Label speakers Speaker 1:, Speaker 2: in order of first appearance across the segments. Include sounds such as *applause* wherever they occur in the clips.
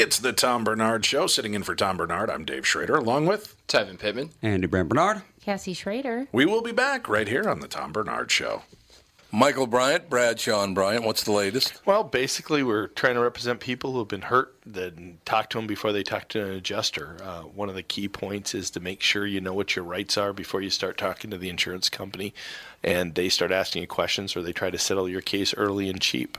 Speaker 1: It's the Tom Barnard Show. Sitting in for Tom Barnard, I'm Dave Schrader, along with
Speaker 2: Tevin Pittman.
Speaker 3: Andy Brent Barnard.
Speaker 4: Cassie Schrader.
Speaker 1: We will be back right here on the Tom Barnard Show.
Speaker 5: Michael Bryant, Bradshaw and Bryant, what's the latest?
Speaker 6: Well, basically, we're trying to represent people who have been hurt, then talk to them before they talk to an adjuster. Uh, one of the key points is to make sure you know what your rights are before you start talking to the insurance company and they start asking you questions or they try to settle your case early and cheap.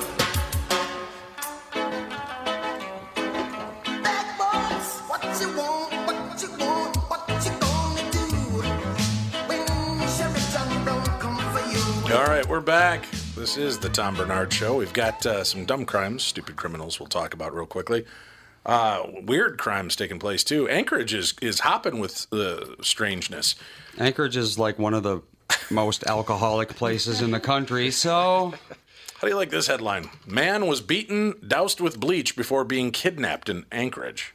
Speaker 1: we're back. This is the Tom Barnard Show. We've got uh, some dumb crimes, stupid criminals we'll talk about real quickly. Uh, weird crimes taking place, too. Anchorage is, is hopping with uh, strangeness.
Speaker 3: Anchorage is like one of the most alcoholic places in the country, so
Speaker 1: How do you like this headline? Man was beaten, doused with bleach before being kidnapped in Anchorage.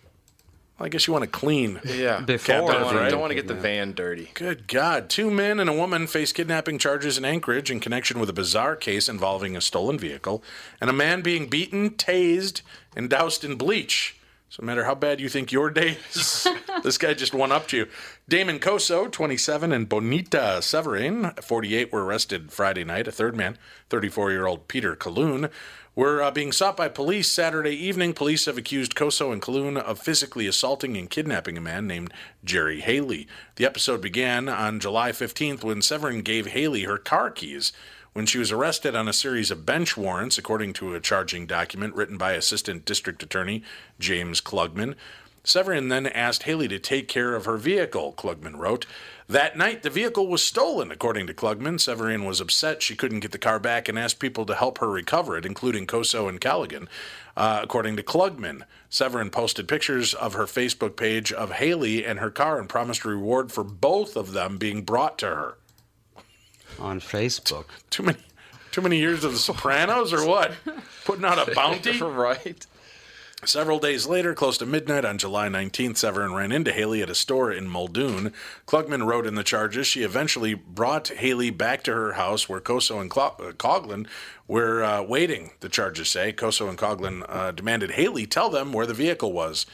Speaker 1: Well, I guess you want to clean.
Speaker 2: Yeah.
Speaker 3: Before,
Speaker 2: don't want,
Speaker 1: right?
Speaker 2: don't want to get the van dirty.
Speaker 1: Good God. Two men and a woman face kidnapping charges in Anchorage in connection with a bizarre case involving a stolen vehicle and a man being beaten, tased, and doused in bleach. So, no matter how bad you think your day is, *laughs* this guy just went up to you. Damon Coso, 27, and Bonita Severin, 48, were arrested Friday night. A third man, 34 year old Peter Kaloon, were uh, being sought by police Saturday evening. Police have accused Coso and Kaloon of physically assaulting and kidnapping a man named Jerry Haley. The episode began on July 15th when Severin gave Haley her car keys when she was arrested on a series of bench warrants, according to a charging document written by Assistant District Attorney James Klugman. Severin then asked Haley to take care of her vehicle, Klugman wrote. That night, the vehicle was stolen, according to Klugman. Severin was upset she couldn't get the car back and asked people to help her recover it, including Koso and Callaghan. Uh, according to Klugman, Severin posted pictures of her Facebook page of Haley and her car and promised a reward for both of them being brought to her.
Speaker 3: on Facebook.
Speaker 1: Too many, too many years of The Sopranos, or what? Putting out a bounty. *laughs*
Speaker 2: right.
Speaker 1: Several days later, close to midnight on July 19th, Severin ran into Haley at a store in Muldoon. Klugman wrote in the charges she eventually brought Haley back to her house where Koso and uh, Coughlin were uh, waiting, the charges say. Koso and Coughlin uh, demanded Haley tell them where the vehicle was.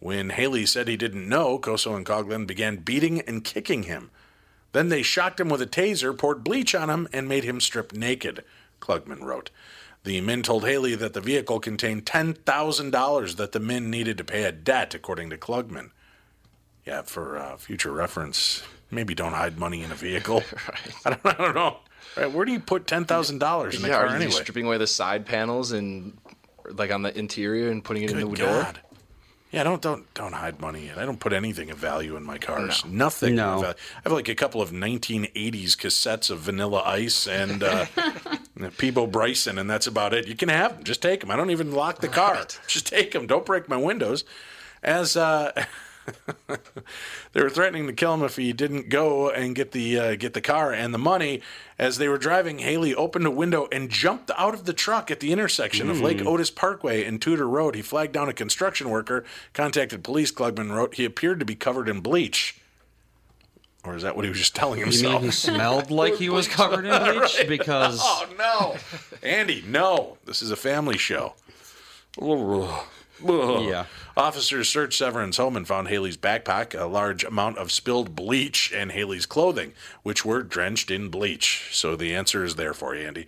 Speaker 1: When Haley said he didn't know, Koso and Coughlin began beating and kicking him. Then they shocked him with a taser, poured bleach on him, and made him strip naked, Klugman wrote. The men told Haley that the vehicle contained $10,000 that the men needed to pay a debt, according to Klugman. Yeah, for uh, future reference, maybe don't hide money in a vehicle. *laughs* *laughs* I, don't, I don't know. Right, where do you put ten thousand dollars in the
Speaker 2: yeah,
Speaker 1: car
Speaker 2: are you
Speaker 1: anyway?
Speaker 2: stripping away the side panels and like on the interior and putting it in
Speaker 1: Good
Speaker 2: the door?
Speaker 1: God. Yeah, don't don't don't hide money. I don't put anything of value in my cars. Nothing.
Speaker 3: No.
Speaker 1: Of value. I have like a couple of 1980s cassettes of Vanilla Ice and uh, *laughs* Peabo Bryson, and that's about it. You can have them. Just take them. I don't even lock the car. *laughs* Just take them. Don't break my windows. As uh, *laughs* they were threatening to kill him if he didn't go and get the uh, get the car and the money. As they were driving, Haley opened a window and jumped out of the truck at the intersection of Lake Otis Parkway and Tudor Road. He flagged down a construction worker, contacted police. Klugman wrote he appeared to be covered in bleach. Or is that what he was just telling
Speaker 3: You mean
Speaker 1: himself?
Speaker 3: he smelled *laughs* like he was covered in bleach? Because *laughs*
Speaker 1: Oh no, Andy, no! This is a family show. *laughs*
Speaker 3: Yeah.
Speaker 1: Officers searched Severin's home and found Haley's backpack, a large amount of spilled bleach, and Haley's clothing, which were drenched in bleach. So the answer is there for you, Andy.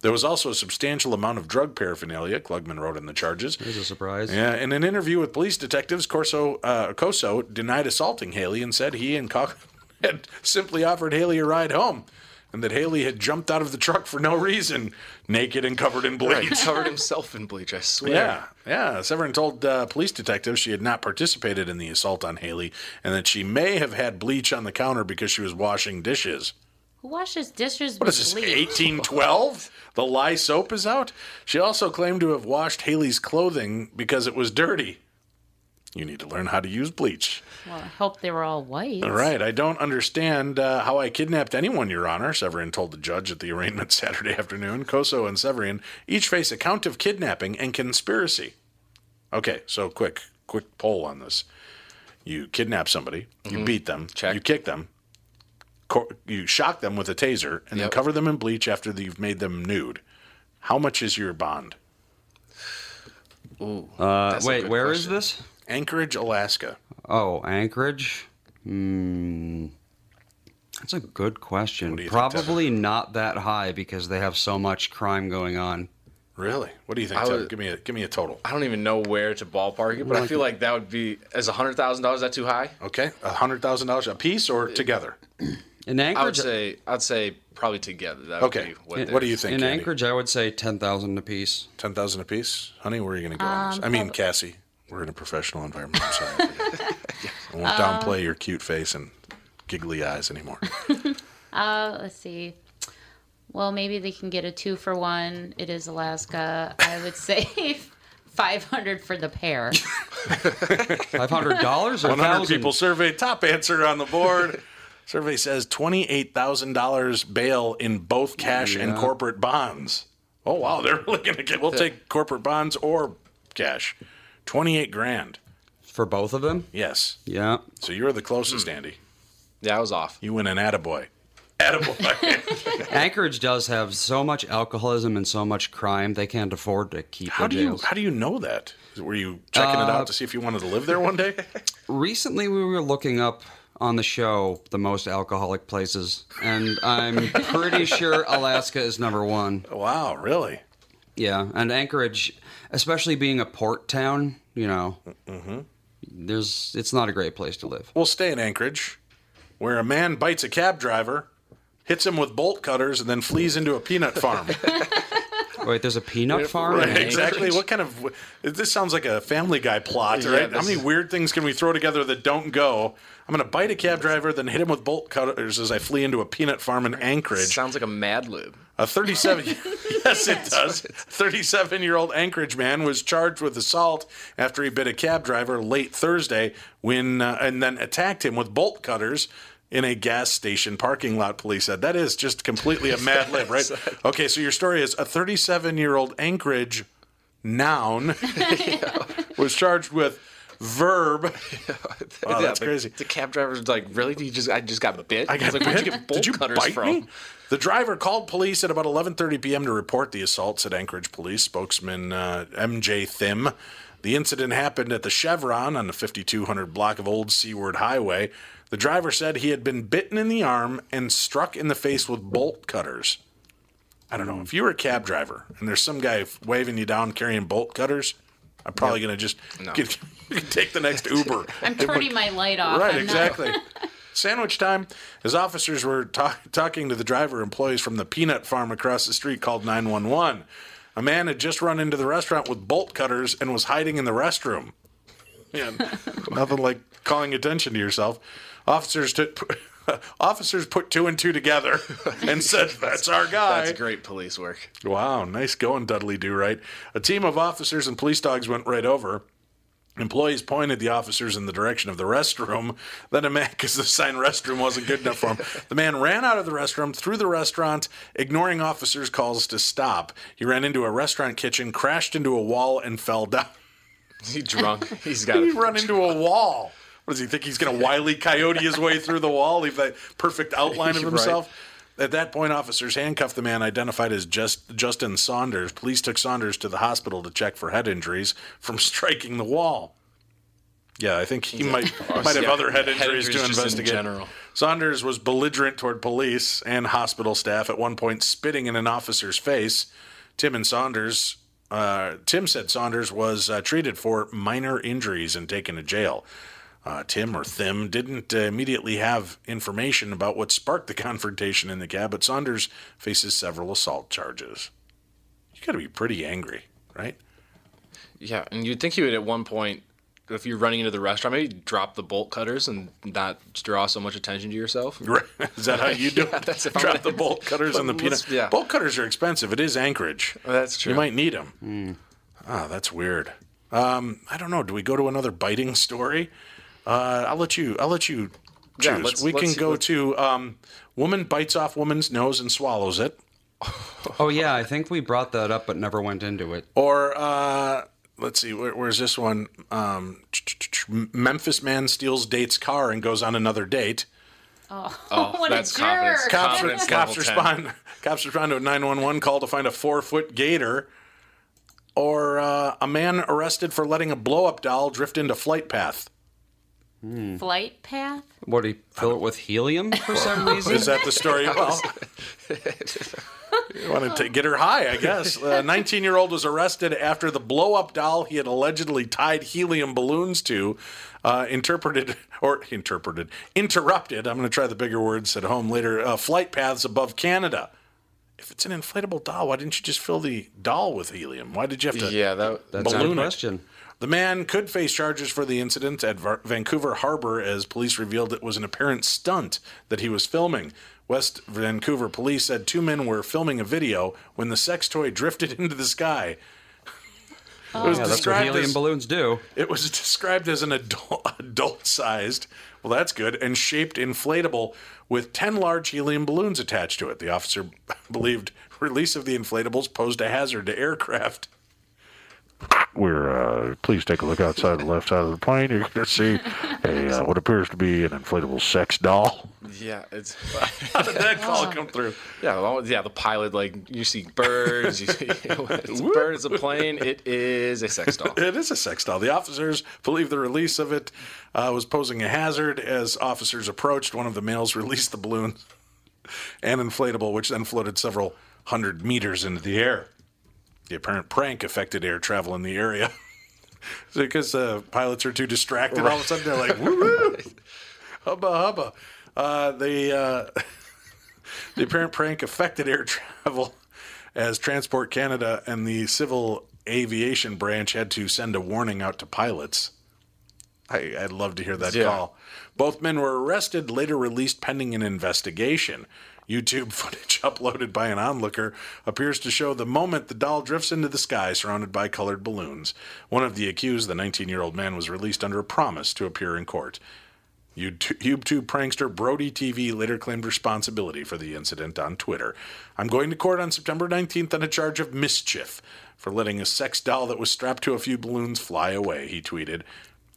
Speaker 1: There was also a substantial amount of drug paraphernalia, Klugman wrote in the charges.
Speaker 3: There's a surprise.
Speaker 1: Yeah, in an interview with police detectives, Corso uh, Coso denied assaulting Haley and said he and Cock had simply offered Haley a ride home, and that Haley had jumped out of the truck for no reason, naked and covered in bleach.
Speaker 2: Right, he covered himself in bleach. I swear.
Speaker 1: Yeah, yeah. Severin told uh, police detectives she had not participated in the assault on Haley and that she may have had bleach on the counter because she was washing dishes.
Speaker 4: Who washes dishes
Speaker 1: What
Speaker 4: with
Speaker 1: is this,
Speaker 4: bleach?
Speaker 1: 1812? The lye soap is out? She also claimed to have washed Haley's clothing because it was dirty. You need to learn how to use bleach.
Speaker 4: Well, I hope they were all white.
Speaker 1: All right. I don't understand uh, how I kidnapped anyone, Your Honor, Severin told the judge at the arraignment *laughs* Saturday afternoon. Koso and Severin each face a count of kidnapping and conspiracy. Okay, so quick, quick poll on this. You kidnap somebody, you beat them,
Speaker 2: Check.
Speaker 1: you kick them, co- you shock them with a taser, and then cover them in bleach after you've made them nude. How much is your bond?
Speaker 2: Ooh.
Speaker 3: Uh, wait,
Speaker 2: good
Speaker 3: where is
Speaker 2: question.
Speaker 3: this?
Speaker 1: Anchorage, Alaska.
Speaker 3: Oh, Anchorage. Hmm. That's a good question.
Speaker 1: What do you think,
Speaker 3: Probably not that high because they have so much crime going on.
Speaker 1: Really? What do you think?
Speaker 2: I would-
Speaker 1: give me a give me a total.
Speaker 2: I don't even know where to ballpark it, but I feel like that would be as a hundred thousand dollars. That too high?
Speaker 1: Okay, a hundred thousand dollars a piece or together?
Speaker 3: In Anchorage,
Speaker 2: I would
Speaker 3: Anchorage,
Speaker 2: say I'd say probably together. That would
Speaker 1: Okay.
Speaker 2: be what,
Speaker 1: What do you think?
Speaker 3: in
Speaker 1: Andy?
Speaker 3: Anchorage, I would say ten thousand apiece.
Speaker 1: Ten thousand apiece, honey. Where are you going to go? on this? I mean, Cassie. We're in a professional environment. I'm sorry. *laughs* I won't downplay your cute face and giggly eyes anymore. *laughs*
Speaker 4: Uh, let's see. Well, maybe they can get a two for one. It is Alaska. I would *laughs* say 500 for the pair.
Speaker 3: Five hundred dollars or
Speaker 1: One hundred
Speaker 3: thousand?
Speaker 1: people surveyed. Top answer on the board. Survey says twenty-eight thousand dollars bail in both cash and
Speaker 3: Yeah.
Speaker 1: corporate bonds. Oh wow, they're really going to get. We'll take corporate bonds or cash. Twenty-eight grand.
Speaker 3: for both of them.
Speaker 1: Yes.
Speaker 3: Yeah.
Speaker 1: So you're the closest, Andy.
Speaker 2: Yeah, I was off.
Speaker 1: You win an attaboy. Attaboy. *laughs*
Speaker 3: Anchorage does have so much alcoholism and so much crime they can't afford to keep
Speaker 1: how
Speaker 3: the
Speaker 1: do you how do you know that? Were you checking it
Speaker 3: Uh,
Speaker 1: out to see if you wanted to live there one day? *laughs*
Speaker 3: Recently, we were looking up on the show the most alcoholic places, and I'm pretty *laughs* sure Alaska is number one.
Speaker 1: wow, really?
Speaker 3: Yeah, and Anchorage, especially being a port town, you know,
Speaker 1: Mm-hmm.
Speaker 3: there's it's not a great place to live.
Speaker 1: We'll stay in Anchorage, where a man bites a cab driver, hits him with bolt cutters, and then flees into a peanut farm. *laughs*
Speaker 3: Wait, there's a peanut farm.
Speaker 1: Right, exactly. What kind of this sounds like a Family Guy plot,
Speaker 2: Yeah,
Speaker 1: right? How many
Speaker 2: is-
Speaker 1: weird things can we throw together that don't go? I'm going to bite a cab driver, then hit him with bolt cutters as I flee into a peanut farm in Anchorage.
Speaker 2: Sounds like a Mad Lib.
Speaker 1: A 37 *laughs* Yes, it *laughs* does. 37-year-old Anchorage man was charged with assault after he bit a cab driver late Thursday when uh, and then attacked him with bolt cutters in a gas station parking lot police said. That is just completely a mad lib, right? *laughs* Okay, so your story is a 37-year-old Anchorage noun *laughs* *laughs* was charged with verb. Wow, that's
Speaker 2: the-
Speaker 1: crazy.
Speaker 2: The cab driver's like, really? He just, I just got bit.
Speaker 1: I got
Speaker 2: like,
Speaker 1: bit.
Speaker 2: Where'd you get bolt
Speaker 1: Did you
Speaker 2: cutters
Speaker 1: bite
Speaker 2: from?
Speaker 1: me? The driver called police at about 11:30 p.m. to report the assault, said Anchorage Police spokesman uh, MJ Thim. The incident happened at the Chevron on the 5200 block of Old Seward Highway. The driver said he had been bitten in the arm and struck in the face with bolt cutters. I don't know. If you were a cab driver and there's some guy waving you down carrying bolt cutters, I'm probably going to just
Speaker 2: No.
Speaker 1: get, *laughs* take the next *laughs* Uber.
Speaker 4: I'm turning my light off.
Speaker 1: Right,
Speaker 4: I'm
Speaker 1: exactly. *laughs* Sandwich time. As officers were ta- talking to the driver, employees from the peanut farm across the street called 911. A man had just run into the restaurant with bolt cutters and was hiding in the restroom. Yeah, nothing like calling attention to yourself. Officers took. *laughs* Officers put two and two together *laughs* and said, "That's our guy."
Speaker 2: That's great police work.
Speaker 1: Wow, nice going, Dudley Do Right. A team of officers and police dogs went right over. Employees pointed the officers in the direction of the restroom. Then a man, *laughs* because the sign restroom wasn't good enough for him, the man ran out of the restroom, through the restaurant, ignoring officers' calls to stop. He ran into a restaurant kitchen, crashed into a wall, and fell down.
Speaker 2: Is He drunk. He's got.
Speaker 1: He run into a wall. What does he think? He's going to wily coyote his way through the wall, leave that perfect outline of *laughs*
Speaker 2: Right.
Speaker 1: himself? At that point, officers handcuffed the man identified as just Justin Saunders. Police took Saunders to the hospital to check for head injuries from striking the wall. Yeah, I think he might *laughs* might have
Speaker 2: Yeah,
Speaker 1: other head
Speaker 2: head
Speaker 1: injuries,
Speaker 2: injuries
Speaker 1: to
Speaker 2: in
Speaker 1: investigate.
Speaker 2: general.
Speaker 1: Saunders was belligerent toward police and hospital staff at one point, spitting in an officer's face. Tim and Saunders. Uh, Tim said Saunders was uh, treated for minor injuries and taken to jail. Uh, Tim or Thim didn't uh, immediately have information about what sparked the *laughs* confrontation in the cab, but Saunders faces several assault charges. You got to be pretty angry, right?
Speaker 2: Yeah, and you'd think he would at one point, if you're running into the restaurant, maybe drop the bolt cutters and not draw so much attention to yourself. *laughs*
Speaker 1: Right. Is that how you do *laughs*
Speaker 2: Yeah,
Speaker 1: it?
Speaker 2: that's if I'm
Speaker 1: Drop
Speaker 2: gonna-
Speaker 1: the bolt cutters and the peanut.
Speaker 2: Let's- yeah.
Speaker 1: Bolt cutters are expensive. It is Anchorage.
Speaker 2: That's true.
Speaker 1: You might need them. Ah, that's weird. Um, I don't know. Do we go to another biting story? Uh, I'll let you. I'll let you choose.
Speaker 2: Yeah, let's-
Speaker 1: we
Speaker 2: let's
Speaker 1: can
Speaker 2: see
Speaker 1: go to um, woman bites off woman's nose and swallows it, *laughs*
Speaker 3: Oh yeah, I think we brought that up, but never went into it.
Speaker 1: or uh, let's see. Where, where's this one? Um, Memphis man steals date's car and goes on another date.
Speaker 2: Oh, *laughs*
Speaker 4: what a
Speaker 2: that's confidence.
Speaker 4: jerk.
Speaker 1: Cops,
Speaker 2: Confidence
Speaker 1: cops
Speaker 2: level 10.
Speaker 1: respond. Cops respond to a 911 call to find a four foot gator, or uh, a man arrested for letting a blow up doll drift into flight path.
Speaker 4: Flight path?
Speaker 3: What do you fill it with helium for some *laughs* reason?
Speaker 1: Is that the story? Well, *laughs* you want to get her high, I guess. A 19 year old was arrested after the blow up doll he had allegedly tied helium balloons to. Uh, interpreted or interpreted interrupted. I'm going to try the bigger words at home later. Uh, flight paths above Canada. If it's an inflatable doll, why didn't you just fill the doll with helium? Why did you have to?
Speaker 2: Yeah, that.
Speaker 3: That's
Speaker 1: balloon
Speaker 3: a
Speaker 1: it.
Speaker 3: Question.
Speaker 1: The man could face charges for the incident at Var- Vancouver Harbor as police revealed it was an apparent stunt that he was filming. West Vancouver police said two men were filming a video when the sex toy drifted *laughs* into the sky. Oh. It was
Speaker 3: Yeah, that's what
Speaker 1: described
Speaker 3: helium
Speaker 1: as-
Speaker 3: balloons do.
Speaker 1: it was *laughs* described as an adult, adult-sized, well, that's good, and shaped inflatable with 10 large helium balloons attached to it. The officer *laughs* believed release of the inflatables posed a hazard to aircraft.
Speaker 7: We're uh, please take a look outside the left side of the plane. You're going to see a uh, what appears to be an inflatable sex doll.
Speaker 2: Yeah, it's. *laughs*
Speaker 1: How did that call come through?
Speaker 2: Yeah, well, yeah. The pilot, like you see birds. You see, *laughs* it's a bird. It's a plane. It is a sex doll.
Speaker 1: It is a sex doll. The officers believe the release of it uh, was posing a hazard. As officers approached, one of the males released the balloon and inflatable, which then floated several hundred meters into the air. The apparent prank affected air travel in the area. *laughs* because uh, pilots are too distracted, all of a sudden they're like, woo woo, *laughs* hubba hubba. Uh, the, uh, *laughs* the apparent prank affected air travel as Transport Canada and the Civil Aviation Branch had to send a warning out to pilots. I, I'd love to hear that
Speaker 2: Yeah.
Speaker 1: call. Both men were arrested, later released pending an investigation. YouTube *laughs* footage uploaded by an onlooker appears to show the moment the doll drifts into the sky surrounded by colored balloons. One of the accused, the 19 year old man, was released under a promise to appear in court. YouTube prankster Brody TV later claimed responsibility for the incident on Twitter. I'm going to court on September 19th on a charge of mischief for letting a sex doll that was strapped to a few balloons fly away, he tweeted.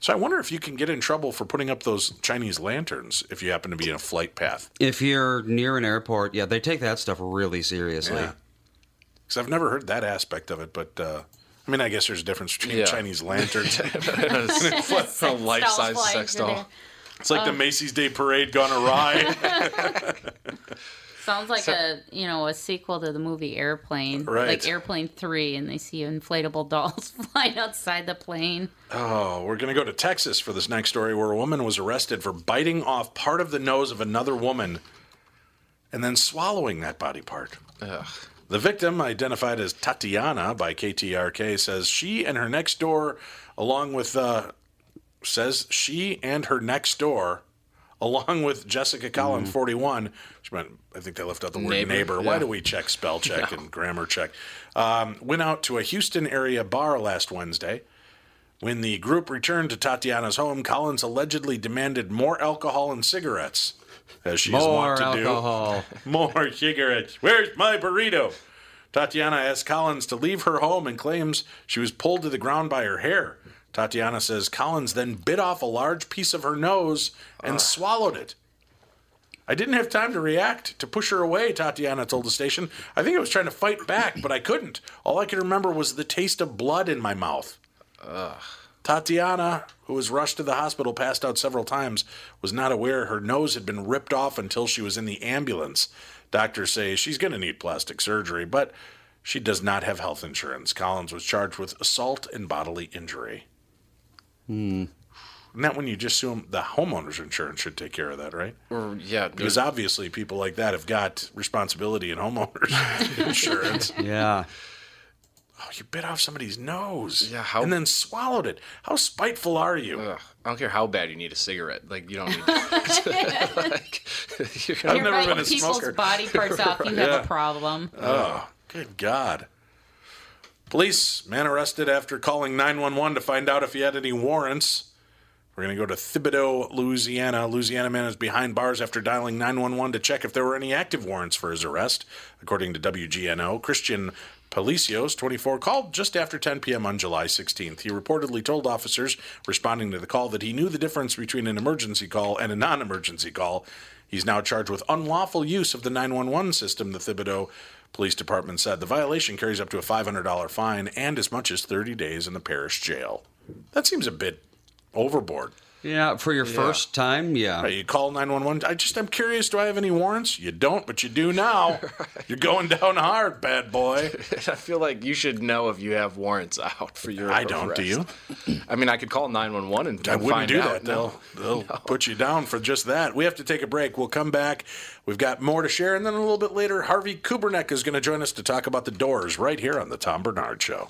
Speaker 1: So I wonder if you can get in trouble for putting up those Chinese lanterns if you happen to be in a flight path.
Speaker 3: If you're near an airport, yeah, they take that stuff really seriously.
Speaker 1: Yeah. Because I've never heard that aspect of it, but uh, I mean, I guess there's a difference between
Speaker 2: Yeah.
Speaker 1: Chinese lanterns. *laughs*
Speaker 2: and *laughs* a life-size sex doll.
Speaker 1: It's like the Macy's Day Parade gone awry. *laughs*
Speaker 4: Sounds like a you know a sequel to the movie Airplane,
Speaker 1: Right.
Speaker 4: like Airplane Three, and they see inflatable *laughs* dolls *laughs* flying outside the plane.
Speaker 1: Oh, we're going to go to Texas for this next story where a woman was arrested for biting off part of the nose of another woman and then swallowing that body part. The victim, identified as Tatiana by KTRK, says she and her next door, along with, uh, says she and her next door, along with Jessica Collin, 41, which meant, I think they left out the word neighbor.
Speaker 2: Neighbor,
Speaker 1: Why do we check spell check and grammar check? Um, went out to a Houston area bar last Wednesday. When the group returned to Tatiana's home, Collins allegedly demanded more alcohol and cigarettes, as she's
Speaker 3: More
Speaker 1: wont to
Speaker 3: alcohol.
Speaker 1: do. *laughs* More cigarettes. Where's my burrito? Tatiana asked Collins to leave her home and claims she was pulled to the ground by her hair. Tatiana says Collins then bit off a large piece of her nose and swallowed it. I didn't have time to react, to push her away, Tatiana told the station. I think I was trying to fight back, but I couldn't. All I could remember was the taste of blood in my mouth. Ugh. Tatiana, who was rushed to the hospital, passed out several times, was not aware her nose had been ripped off until she was in the ambulance. Doctors say she's going to need plastic surgery, but she does not have health insurance. Collins was charged with assault and bodily injury. Hmm. And that when you just assume the homeowner's insurance should take care of that, right?
Speaker 2: Or yeah,
Speaker 1: Because obviously people like that have got responsibility in homeowners *laughs* insurance.
Speaker 3: Yeah.
Speaker 1: Oh, you bit off somebody's nose.
Speaker 2: Yeah, how-
Speaker 1: And then swallowed it. How spiteful are you?
Speaker 2: Ugh, I don't care how bad you need a cigarette. Like you don't need. *laughs* like, *laughs* you're gonna-
Speaker 1: I've
Speaker 4: You're
Speaker 1: never
Speaker 4: biting
Speaker 1: been a
Speaker 4: people's
Speaker 1: smoker.
Speaker 4: body parts off. You have a problem.
Speaker 1: Oh, good God. Police, man arrested after calling 911 to find out if he had any warrants. We're going to go to Thibodaux, Louisiana. Louisiana man is behind bars after dialing 911 to check if there were any active warrants for his arrest. According to WGNO, Christian Palacios, 24, called just after 10 p.m. on July 16th. He reportedly told officers responding to the call that he knew the difference between an emergency call and a non emergency call. He's now charged with unlawful use of the 911 system, the Thibodaux Police Department said. The violation carries up to a $500 fine and as much as 30 days in the parish jail. That seems a bit overboard.
Speaker 3: Yeah, for your first time, yeah.
Speaker 1: Right, you call 911. I just, I'm curious, do I have any warrants? You don't, but you do now. *laughs* You're going down hard, bad boy. *laughs*
Speaker 2: I feel like you should know if you have warrants out for your.
Speaker 1: I don't, do you?
Speaker 2: I mean, I could call 911 and,
Speaker 1: I wouldn't do
Speaker 2: out.
Speaker 1: that. *laughs*
Speaker 2: No.
Speaker 1: They'll, they'll put you down for just that. We have to take a break. We'll come back. We've got more to share. And then a little bit later, Harvey Kubernik is going to join us to talk about the doors right here on The Tom Barnard Show.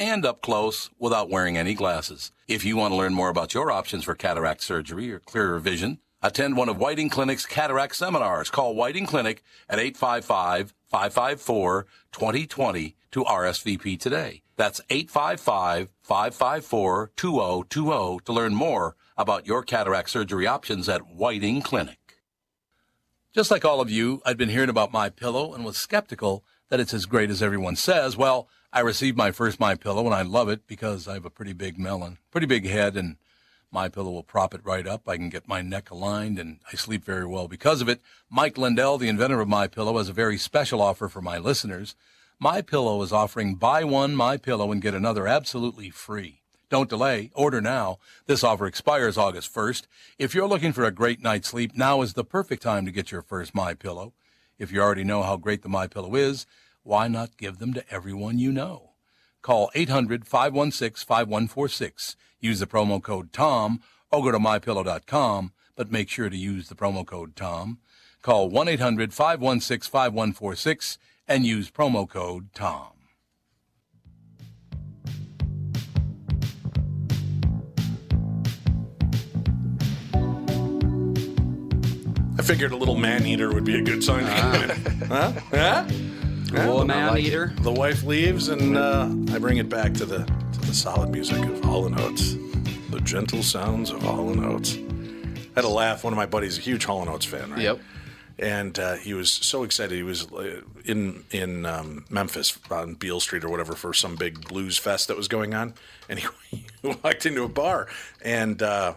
Speaker 5: and up close without wearing any glasses. If you want to learn more about your options for cataract surgery or clearer vision, attend one of Whiting Clinic's cataract seminars. Call Whiting Clinic at 855 554 2020 to RSVP today. That's 855 554 2020 to learn more about your cataract surgery options at Whiting Clinic. Just like all of you, I'd been hearing about my pillow and was skeptical that it's as great as everyone says. Well, I received my first my pillow and I love it because I have a pretty big melon, pretty big head and my pillow will prop it right up. I can get my neck aligned and I sleep very well because of it. Mike Lindell, the inventor of my pillow, has a very special offer for my listeners. My pillow is offering buy one my pillow and get another absolutely free. Don't delay. Order now. This offer expires August 1st. If you're looking for a great night's sleep, now is the perfect time to get your first My Pillow. If you already know how great the My Pillow is, why not give them to everyone you know? Call 800-516-5146. Use the promo code TOM or go to mypillow.com, but make sure to use the promo code TOM. Call 1-800-516-5146 and use promo code TOM.
Speaker 1: I figured a little man eater would be a good sign. *laughs* huh? Huh?
Speaker 3: Little man eater.
Speaker 1: The wife leaves, and uh, I bring it back to the to the solid music of Hall and Oates, the gentle sounds of Hall and Oates. I had a laugh. One of my buddies, a huge Hall and Oates fan, right?
Speaker 2: Yep.
Speaker 1: And uh, he was so excited. He was uh, in in um, Memphis on Beale Street or whatever for some big blues fest that was going on, and he, *laughs* he walked into a bar, and uh,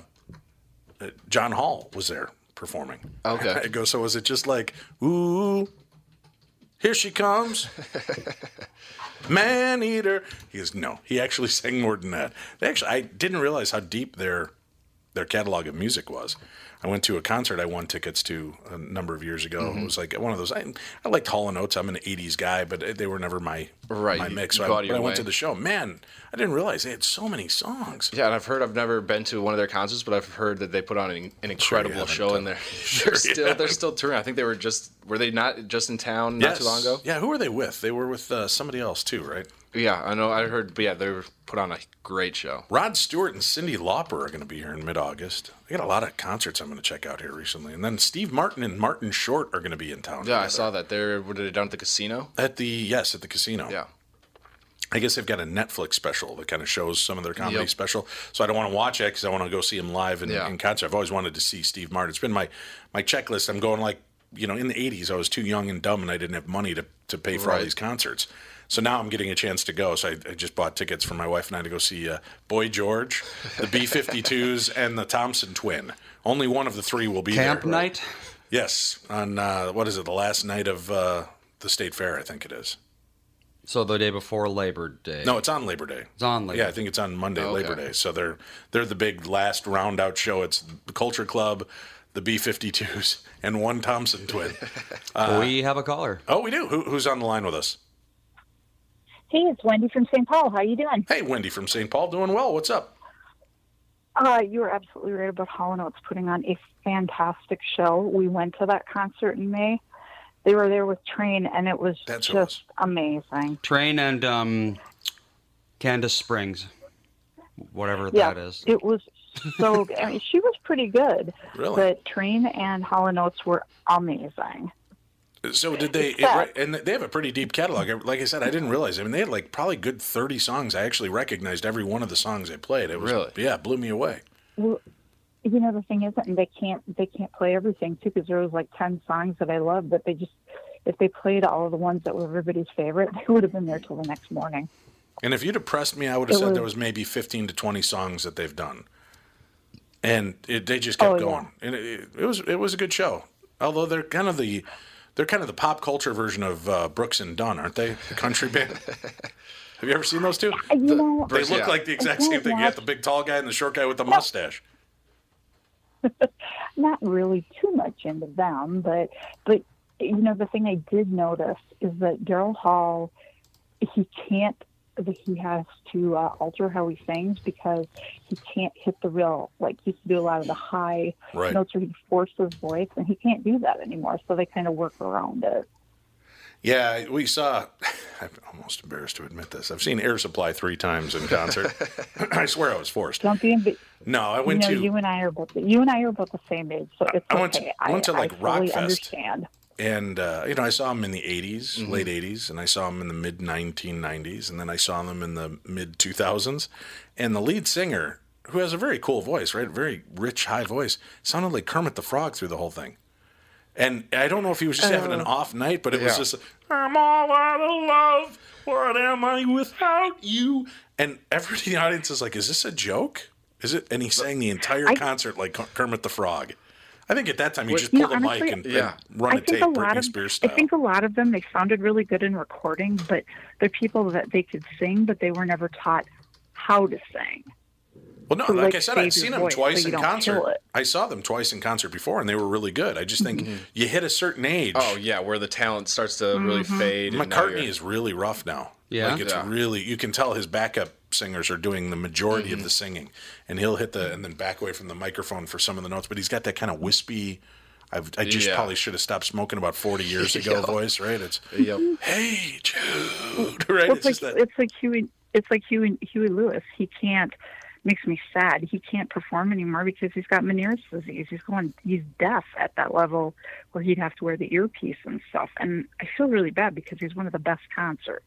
Speaker 1: uh, John Hall was there performing.
Speaker 2: Okay. *laughs*
Speaker 1: I go, so was it just like, ooh, here she comes, *laughs* man eater? He goes, no. He actually sang more than that. They actually, I didn't realize how deep their their catalog of music was. I went to a concert I won tickets to a number of years ago.
Speaker 2: Mm-hmm.
Speaker 1: It was like one of those. I, I liked Hall and Oates. I'm an '80s guy, but they were never my
Speaker 2: Right,
Speaker 1: my mix. So I, I went to the show. Man, I didn't realize they had so many songs.
Speaker 2: Yeah, and I've heard I've never been to one of their concerts, but I've heard that they put on an, an incredible
Speaker 1: haven't,
Speaker 2: show in there. *laughs*
Speaker 1: sure
Speaker 2: they're still they're still touring. I think they were just were they not just in town not too long ago?
Speaker 1: Yeah, who were they with? They were with uh, somebody else too, right?
Speaker 2: Yeah, I know. I heard, but yeah, they were put on a great show.
Speaker 1: Rod Stewart and Cyndi Lauper are going to be here in mid-August. They got a lot of concerts I'm going to check out here recently, and then Steve Martin and Martin Short are going to be in town.
Speaker 2: Yeah, I saw that. They're were they down at the casino?
Speaker 1: at the yes at the casino.
Speaker 2: Yeah.
Speaker 1: I guess they've got a Netflix special that kind of shows some of their comedy
Speaker 2: Yep.
Speaker 1: special. So I don't want to watch it because I want to go see him live in,
Speaker 2: Yeah.
Speaker 1: in concert. I've always wanted to see Steve Martin. It's been my my checklist. I'm going like you know in the '80s I was too young and dumb and I didn't have money to to pay for all these concerts. So now I'm getting a chance to go. So I, I just bought tickets for my wife and I to go see uh, Boy George, the B-52s, *laughs* and the Thompson Twin. Only one of the three will be
Speaker 3: Camp
Speaker 1: there.
Speaker 3: night.
Speaker 1: Yes, on uh, what is it? The last night of uh, the state fair, I think it is.
Speaker 3: So the day before Labor Day.
Speaker 1: No, it's on Labor Day.
Speaker 3: It's on Labor
Speaker 1: Yeah, I think it's on Monday,
Speaker 2: Oh,
Speaker 1: Labor. Day. So they're they're the big last round out show. It's the Culture Club, the B52s, and one Thompson twin. *laughs*
Speaker 3: we have a caller.
Speaker 1: oh, we do. Who, who's on the line with us?
Speaker 8: Hey, it's Wendy from St. Paul. How are you doing?
Speaker 1: Hey, Wendy from St. Paul, doing well. What's up?
Speaker 8: Uh, you were absolutely right about Hall & Oates putting on a fantastic show. We went to that concert in May. They were there with Train, and it was
Speaker 1: That's who it
Speaker 8: just amazing.
Speaker 3: Train and um, Kandace Springs, whatever
Speaker 8: Yeah,
Speaker 3: that is.
Speaker 8: it was so. *laughs* I mean, she was pretty good,
Speaker 1: Really?
Speaker 8: but Train and Hall & Oates were amazing.
Speaker 1: So did they? It,
Speaker 8: Except-
Speaker 1: right, and they have a pretty deep catalog. Like I said, I didn't realize. I mean, they had like probably good thirty songs. I actually recognized every one of the songs they played. It was
Speaker 2: Really?
Speaker 1: yeah, blew me away.
Speaker 8: Well, you know the thing is, and they can't they can't play everything too because there was like ten songs that I loved, but they just if they played all of the ones that were everybody's favorite, *laughs* they would have been there till the next morning.
Speaker 1: And if you'd have pressed me, I would have
Speaker 8: It
Speaker 1: said
Speaker 8: was-
Speaker 1: there was maybe 15 to 20 songs that they've done. And it, they just oh, kept
Speaker 8: Oh, yeah.
Speaker 1: going. And it, it was it was a good show. Although they're kind of the they're kind of the pop culture version of uh, Brooks and Dunn, aren't they? The country band. *laughs* Have you ever seen those two?
Speaker 8: Uh, You know,
Speaker 1: They look
Speaker 2: Yeah.
Speaker 1: like the exact same
Speaker 8: don't
Speaker 1: thing. You got the big tall guy and the short guy with the mustache. *laughs*
Speaker 8: not really too much into them, but but you know the thing I did notice is that Daryl Hall he can't that he has to uh, alter how he sings because he can't hit the real like he used to do a lot of the high
Speaker 1: Right.
Speaker 8: notes where he'd force his voice and he can't do that anymore so they kind of work around it
Speaker 1: Yeah, we saw. *laughs* I'm almost embarrassed to admit this. I've seen Air Supply three times in concert. *laughs* *clears throat* I swear I was forced.
Speaker 8: don't be in,
Speaker 1: No, I
Speaker 8: you
Speaker 1: went
Speaker 8: know
Speaker 1: to.
Speaker 8: you and I are about the, you and I are about the same age so it's
Speaker 1: I went to-
Speaker 8: okay
Speaker 1: I went to, like,
Speaker 8: I fully
Speaker 1: Rockfest.
Speaker 8: understand
Speaker 1: and uh, you know I saw him in the 80s,
Speaker 2: Mm-hmm.
Speaker 1: late 80s, and I saw him in the mid 1990s, and then I saw them in the mid 2000s. And the lead singer, who has a very cool voice, right, very rich, high voice, sounded like Kermit the Frog through the whole thing. And I don't know if he was just having an off night, but it was just I'm all out of love. What am I without you? And everybody in the audience is like, "Is this a joke? Is it?" And he sang the entire
Speaker 8: I-
Speaker 1: concert like Kermit the Frog. I think at that time he just
Speaker 8: You
Speaker 1: pulled
Speaker 8: know,
Speaker 1: a
Speaker 8: honestly,
Speaker 1: mic and,
Speaker 2: Yeah.
Speaker 1: and run
Speaker 8: I
Speaker 1: a
Speaker 8: think
Speaker 1: tape,
Speaker 8: a lot
Speaker 1: Britney
Speaker 8: of
Speaker 1: Spears
Speaker 8: I think a lot of them they sounded really good in recording, but they're people that they could sing, but they were never taught how to sing.
Speaker 1: Well, no,
Speaker 8: to,
Speaker 1: like,
Speaker 8: like,
Speaker 1: I said, I've seen them twice
Speaker 8: so
Speaker 1: in concert. I saw them twice in concert before, and they were really good. I just think you hit a certain age.
Speaker 2: Oh yeah, where the talent starts to really
Speaker 8: Mm-hmm.
Speaker 2: fade. and
Speaker 1: McCartney is really rough now.
Speaker 3: Yeah?
Speaker 1: like it's
Speaker 2: Yeah.
Speaker 1: really you can tell his backup singers are doing the majority
Speaker 2: Mm-hmm.
Speaker 1: of the singing, and he'll hit the and then back away from the microphone for some of the notes. But he's got that kind of wispy. I've, I just
Speaker 2: Yeah.
Speaker 1: probably should have stopped smoking about forty years *laughs* ago. Voice, right? It's
Speaker 2: Yep.
Speaker 1: hey Jude, *laughs* right?
Speaker 8: Well,
Speaker 1: It's
Speaker 8: it's
Speaker 1: just
Speaker 8: like
Speaker 1: that.
Speaker 8: it's like Huey it's like Huey Huey Lewis. He can't makes me sad. He can't perform anymore because he's got Meniere's disease. He's going he's deaf at that level where he'd have to wear the earpiece and stuff. And I feel really bad because he's one of the best concerts.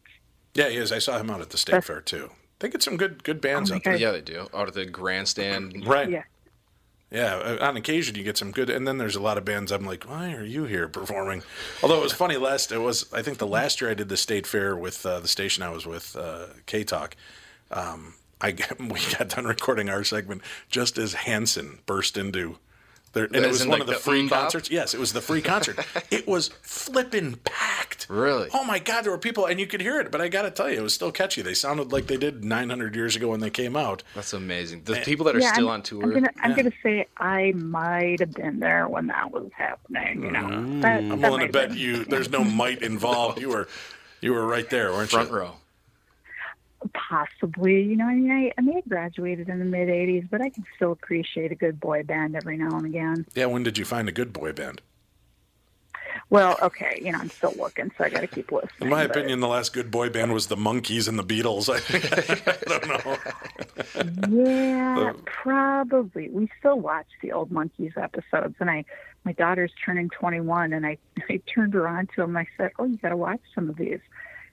Speaker 1: Yeah, he is. I saw him out at the state
Speaker 8: That's-
Speaker 1: fair too. They get some good good bands
Speaker 8: Oh
Speaker 1: out there.
Speaker 2: Yeah, they do. Out of the grandstand.
Speaker 1: Right.
Speaker 8: Yeah.
Speaker 1: Yeah, uh, on occasion you get some good, and then there's a lot of bands. I'm like, why are you here performing? Although it was funny last, it was I think the last year I did the state fair with uh, the station I was with, uh, K Talk. Um, I *laughs* we got done recording our segment just as Hanson burst into there, and it was one
Speaker 2: like,
Speaker 1: of the
Speaker 2: the
Speaker 1: free
Speaker 2: bop?
Speaker 1: concerts. Yes, it was the free concert. *laughs* it was flippin' packed.
Speaker 2: Really?
Speaker 1: Oh my God, there were people, and you could hear it. But I got to tell you, it was still catchy. They sounded like they did 900 years ago when they came out.
Speaker 2: That's amazing. The people that are
Speaker 8: Yeah,
Speaker 2: still
Speaker 8: I'm,
Speaker 2: on tour.
Speaker 8: I'm gonna I'm
Speaker 1: Yeah.
Speaker 8: gonna say I might have been there when that was happening. You know, that,
Speaker 1: Mm. I'm
Speaker 8: that
Speaker 1: willing to bet
Speaker 8: been-
Speaker 1: you there's no might involved. You were you were right there, weren't
Speaker 2: front
Speaker 1: you?
Speaker 2: row.
Speaker 8: Possibly. You know, I mean, I, I may have graduated in the mid '80s, but I can still appreciate a good boy band every now and again.
Speaker 1: Yeah, when did you find a good boy band?
Speaker 8: Well, okay, you know, I'm still looking, so I got to keep listening.
Speaker 1: In my
Speaker 8: but-
Speaker 1: opinion, the last good boy band was the Monkees and the Beatles. I, *laughs* I don't know.
Speaker 8: Yeah, probably. We still watch the old Monkees episodes, and I, my daughter's turning 21, and I, *laughs* I turned her on to them. I said, "Oh, you got to watch some of these."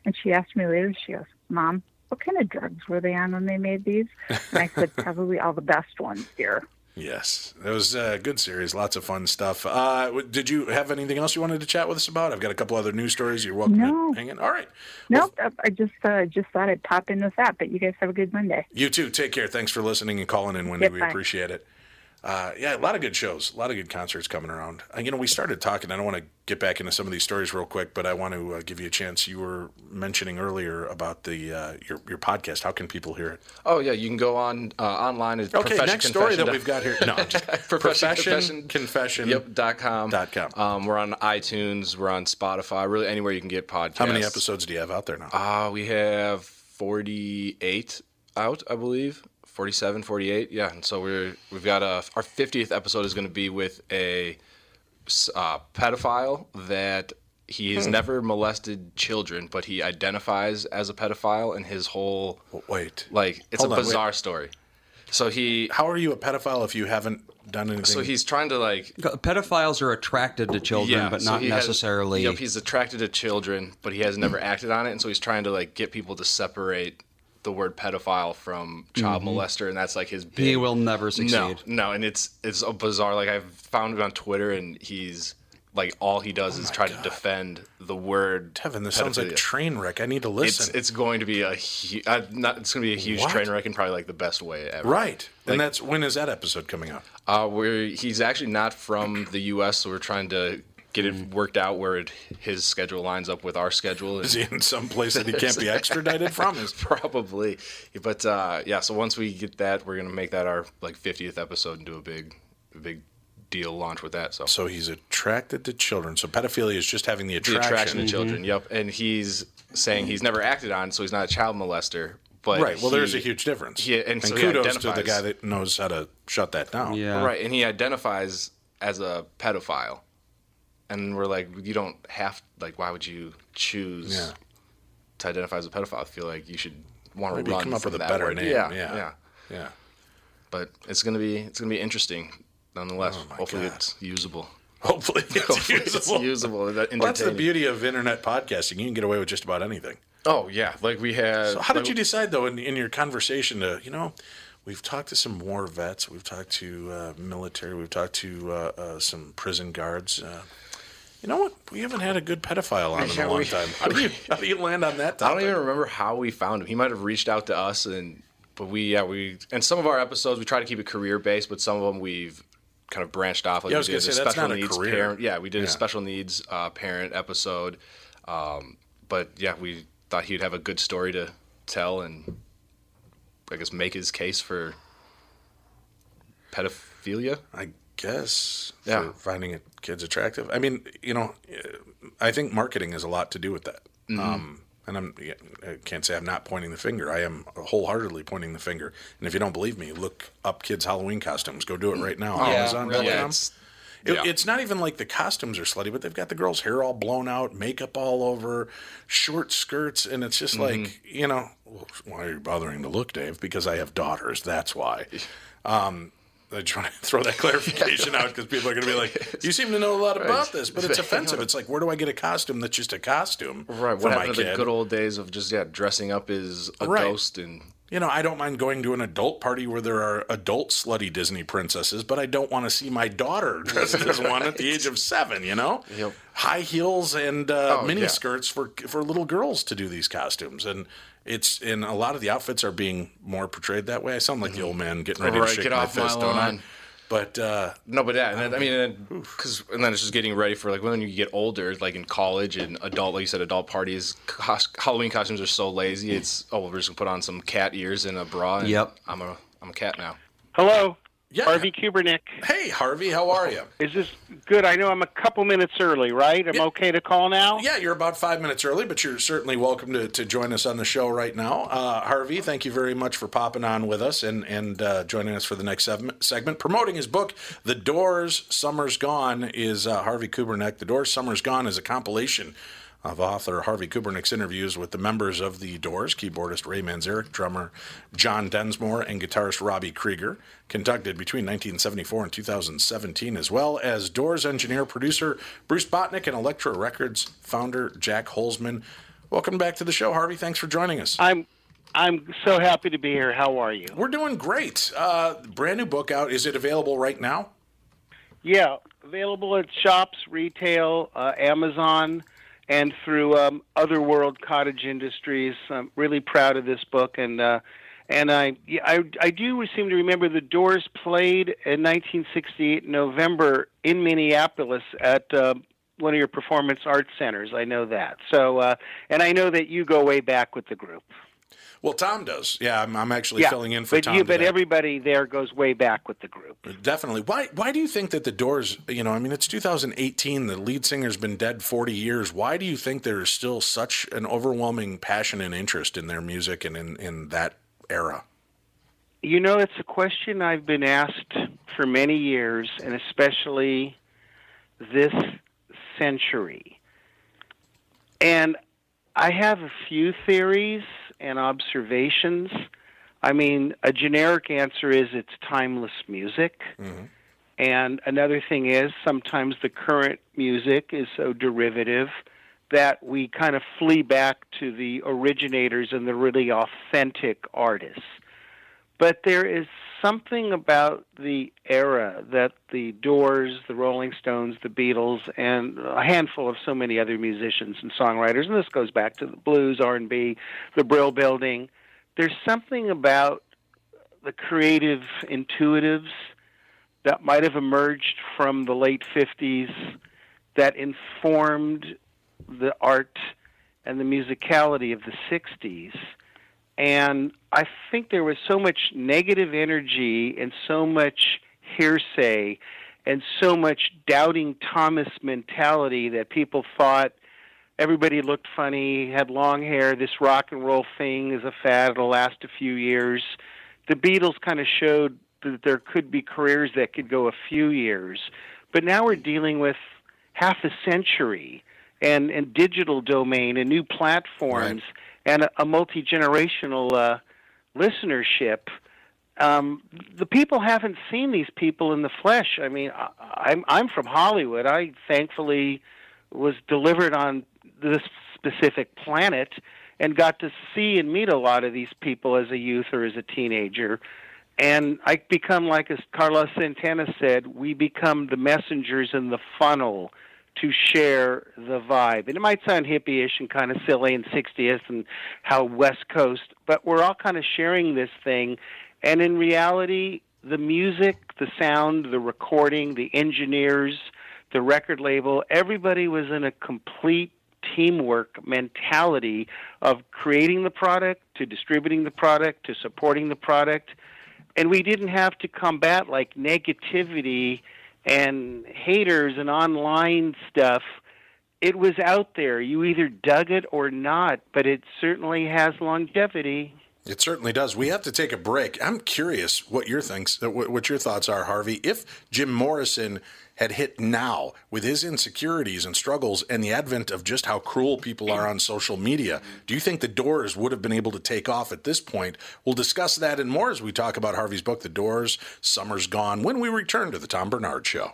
Speaker 8: And she asked me later. She goes, "Mom, what kind of drugs were they on when they made these?" And I said, *laughs* "Probably all the best ones, dear."
Speaker 1: Yes, it was a good series. Lots of fun stuff. Uh, did you have anything else you wanted to chat with us about? I've got a couple other news stories. You're welcome
Speaker 8: No.
Speaker 1: to hang in. All right.
Speaker 8: Nope, I just uh, just thought I'd pop in with that. But you guys have a good Monday.
Speaker 1: You too. Take care. Thanks for listening and calling in, Wendy.
Speaker 8: Yep,
Speaker 1: we
Speaker 8: bye.
Speaker 1: appreciate it. Uh, yeah, a lot of good shows, a lot of good concerts coming around. Uh, you know, we started talking. I don't want to get back into some of these stories real quick, but I want to uh, give you a chance. You were mentioning earlier about the uh, your your podcast. How can people hear it?
Speaker 2: Oh yeah, you can go on uh, online at
Speaker 1: Okay, next story that we've got here. No, just, *laughs*
Speaker 2: Profession Confession. Yep. Dot com.
Speaker 1: Dot com.
Speaker 2: Um, we're on iTunes. We're on Spotify. Really, anywhere you can get podcasts.
Speaker 1: How many episodes do you have out there now?
Speaker 2: Uh, we have 48 out, I believe. 47, 48. Yeah. And so we're we've got a our 50th episode is going to be with a uh, pedophile that he has
Speaker 1: Hmm.
Speaker 2: never molested children, but he identifies as a pedophile, and his whole
Speaker 1: Wait,
Speaker 2: like it's
Speaker 1: Hold
Speaker 2: a
Speaker 1: on, wait.
Speaker 2: bizarre story. So he
Speaker 1: how are you a pedophile if you haven't done anything?
Speaker 2: so he's trying to like
Speaker 3: Pedophiles are attracted to children, but
Speaker 2: so
Speaker 3: not
Speaker 2: he has-
Speaker 3: necessarily.
Speaker 2: yep, he's attracted to children, but he has never acted on it, and so he's trying to like get people to separate the word pedophile from child molester, and that's like his. Big,
Speaker 3: Mm-hmm. he will never succeed.
Speaker 2: no, no, and it's it's a bizarre. Like I've found it on Twitter, and he's like all he does is try to defend the word.
Speaker 1: Tevin, this sounds like
Speaker 2: pedophilia.
Speaker 1: train wreck. I need to listen.
Speaker 2: it's going to be a hu- uh, not it's going to be a huge
Speaker 1: What?
Speaker 2: train wreck and probably like the best way ever.
Speaker 1: right, and that's when is that episode coming out?
Speaker 2: Uh, where he's actually not from the U.S., so we're trying to get it worked out where it, his schedule lines up with our schedule.
Speaker 1: Is he in some place that he can't be *laughs* extradited from? Is *laughs*
Speaker 2: Probably, but uh, yeah. So once we get that, we're gonna make that our like 50th episode and do a big, big deal launch with that. So,
Speaker 1: So he's attracted to children. So pedophilia is just having the
Speaker 2: the
Speaker 1: attraction.
Speaker 2: attraction to children. Yep, and he's saying he's never acted on, so he's not a child molester. But
Speaker 1: Right. Well, there's a huge difference.
Speaker 2: he- and
Speaker 1: and
Speaker 2: so
Speaker 1: kudos to the guy that knows how to shut that down.
Speaker 3: Yeah.
Speaker 2: Right, and he identifies as a pedophile, and we're like, you don't have like, why would you choose
Speaker 1: Yeah.
Speaker 2: to identify as a pedophile? I feel like you should want to run
Speaker 1: come up with a better
Speaker 2: word.
Speaker 1: name,
Speaker 2: Yeah,
Speaker 1: yeah.
Speaker 2: yeah,
Speaker 1: Yeah.
Speaker 2: But it's gonna be it's gonna be interesting, nonetheless.
Speaker 1: Oh
Speaker 2: Hopefully,
Speaker 1: God.
Speaker 2: it's usable.
Speaker 1: Hopefully it's *laughs*
Speaker 2: Hopefully, it's
Speaker 1: usable.
Speaker 2: usable.
Speaker 1: Well, that's the beauty of internet podcasting. You can get away with just about anything.
Speaker 2: Oh yeah, like we had.
Speaker 1: So how did you decide, though, in, in your conversation to, you know, we've talked to some war vets, we've talked to uh, military, we've talked to uh, uh, some prison guards. You know what? We haven't had a good pedophile on in a long time. How do you how do you land on that
Speaker 2: I don't even remember how we found him. He might have reached out to us, and but we yeah we and some of our episodes we try to keep it career based, but some of them we've kind of branched off. Like
Speaker 1: Yeah,
Speaker 2: we
Speaker 1: was
Speaker 2: did a
Speaker 1: say, that's
Speaker 2: special
Speaker 1: not a
Speaker 2: needs parent. Yeah, we did
Speaker 1: Yeah.
Speaker 2: a special needs uh, parent episode. Um, but yeah, we thought he'd have a good story to tell and I guess make his case for pedophilia.
Speaker 1: I guess for
Speaker 2: Yeah.
Speaker 1: finding kids attractive. I mean, you know, I think marketing has a lot to do with that.
Speaker 2: Mm-hmm.
Speaker 1: Um, and I'm, I can't say I'm not pointing the finger. I am wholeheartedly pointing the finger. And if you don't believe me, look up kids' Halloween costumes. Go do it right now on
Speaker 3: Yeah,
Speaker 1: Amazon.com.
Speaker 3: really.
Speaker 2: Yeah, it's-
Speaker 1: It,
Speaker 2: yeah.
Speaker 1: It's not even like the costumes are slutty, but they've got the girls' hair all blown out, makeup all over, short skirts, and it's just
Speaker 2: Mm-hmm.
Speaker 1: like you know, why are you bothering to look, Dave? Because I have daughters. That's why. Um, I just want to throw that *laughs* clarification out because people are going to be like, "You seem to know a lot about this," but it's offensive. It's like, where do I get a costume that's just a costume
Speaker 2: Right.
Speaker 1: for
Speaker 2: What
Speaker 1: my
Speaker 2: happened to
Speaker 1: kid?
Speaker 2: the good old days of just yeah dressing up as a
Speaker 1: Right.
Speaker 2: ghost and
Speaker 1: you know, I don't mind going to an adult party where there are adult slutty Disney princesses, but I don't want to see my daughter *laughs* dressed as one at the age of seven. You know,
Speaker 2: Yep.
Speaker 1: high heels and uh,
Speaker 2: Oh,
Speaker 1: mini
Speaker 2: yeah.
Speaker 1: skirts for for little girls to do these costumes, and it's and a lot of the outfits are being more portrayed that way. I sound like the old man getting ready
Speaker 2: Right,
Speaker 1: to shake
Speaker 2: get
Speaker 1: my
Speaker 2: off my
Speaker 1: fist, don't I?
Speaker 2: Lawn.
Speaker 1: But uh,
Speaker 2: No, but yeah, and then, I mean, because and then it's just getting ready for like when you get older, like in college and adult, like you said, adult parties. Cos- Halloween costumes are so lazy. It's oh, we're just gonna put on some cat ears and a bra. And
Speaker 3: Yep.
Speaker 2: I'm a I'm a cat now.
Speaker 9: Hello,
Speaker 1: yeah,
Speaker 9: Harvey Kubernik.
Speaker 1: Hey, Harvey, how are you?
Speaker 9: Is this good? I know I'm a couple minutes early, right? I'm
Speaker 1: Yeah.
Speaker 9: okay to call now?
Speaker 1: Yeah, you're about five minutes early, but you're certainly welcome to, to join us on the show right now. Uh, Harvey, thank you very much for popping on with us and, and uh, joining us for the next segment, segment. Promoting his book, The Doors, Summer's Gone, is uh, Harvey Kubernik. The Doors, Summer's Gone is a compilation of author Harvey Kubernik's interviews with the members of The Doors, keyboardist Ray Manzarek, drummer John Densmore, and guitarist Robbie Krieger, conducted between 1974 and 2017, as well as Doors engineer, producer Bruce Botnick, and Elektra Records founder Jac Holzman. Welcome back to the show, Harvey. Thanks for joining us.
Speaker 9: I'm I'm so happy to be here. How are you?
Speaker 1: We're doing great. Uh, brand new book out. Is it available right now?
Speaker 9: Yeah, available at shops, retail, uh, Amazon, and through um, Otherworld Cottage Industries. I'm really proud of this book, and uh, and I, I I do seem to remember the Doors played in 1968 November in Minneapolis at. Uh, one of your performance arts centers. I know that. So, uh, and I know that you go way back with the group.
Speaker 1: Well, Tom does. Yeah, I'm, I'm actually
Speaker 9: yeah,
Speaker 1: filling in for
Speaker 9: but
Speaker 1: Tom.
Speaker 9: you, but
Speaker 1: today.
Speaker 9: everybody there goes way back with the group.
Speaker 1: Definitely. Why why do you think that the Doors, you know, I mean it's 2018, the lead singer's been dead 40 years. Why do you think there is still such an overwhelming passion and interest in their music and in, in that era?
Speaker 9: You know, it's a question I've been asked for many years, and especially this century. And I have a few theories and observations. I mean, a generic answer is it's timeless music. Mm-hmm. And another thing is sometimes the current music is so derivative that we kind of flee back to the originators and the really authentic artists. But there is something about the era that the Doors, the Rolling Stones, the Beatles, and a handful of so many other musicians and songwriters, and this goes back to the blues, R&B, the Brill Building. There's something about the creative intuitives that might have emerged from the late 50s that informed the art and the musicality of the 60s. And I think there was so much negative energy and so much hearsay and so much doubting Thomas mentality that people thought everybody looked funny, had long hair, this rock and roll thing is a fad, it'll last a few years. The Beatles kind of showed that there could be careers that could go a few years. But now we're dealing with half a century and, and digital domain and new platforms and a, a multi generational uh, listenership. Um, the people haven't seen these people in the flesh. I mean, I, I'm I'm from Hollywood. I thankfully was delivered on this specific planet and got to see and meet a lot of these people as a youth or as a teenager. And I become like as Carlos Santana said, we become the messengers in the funnel to share the vibe. And it might sound hippie-ish and kind of silly and 60th and how West Coast, but we're all kind of sharing this thing. And in reality, the music, the sound, the recording, the engineers, the record label, everybody was in a complete teamwork mentality of creating the product to distributing the product to supporting the product. And we didn't have to combat like negativity and haters and online stuff. It was out there. You either dug it or not, but it certainly has longevity.
Speaker 1: It certainly does. We have to take a break. I'm curious what your thinks, uh, what what your thoughts are, Harvey. If Jim Morrison had hit now with his insecurities and struggles and the advent of just how cruel people are on social media, do you think the Doors would have been able to take off at this point? We'll discuss that and more as we talk about Harvey's book, The Doors, Summer's Gone, when we return to the Tom Barnard Show.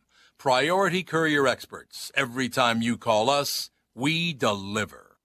Speaker 5: Priority Courier Experts. Every time you call us, we deliver.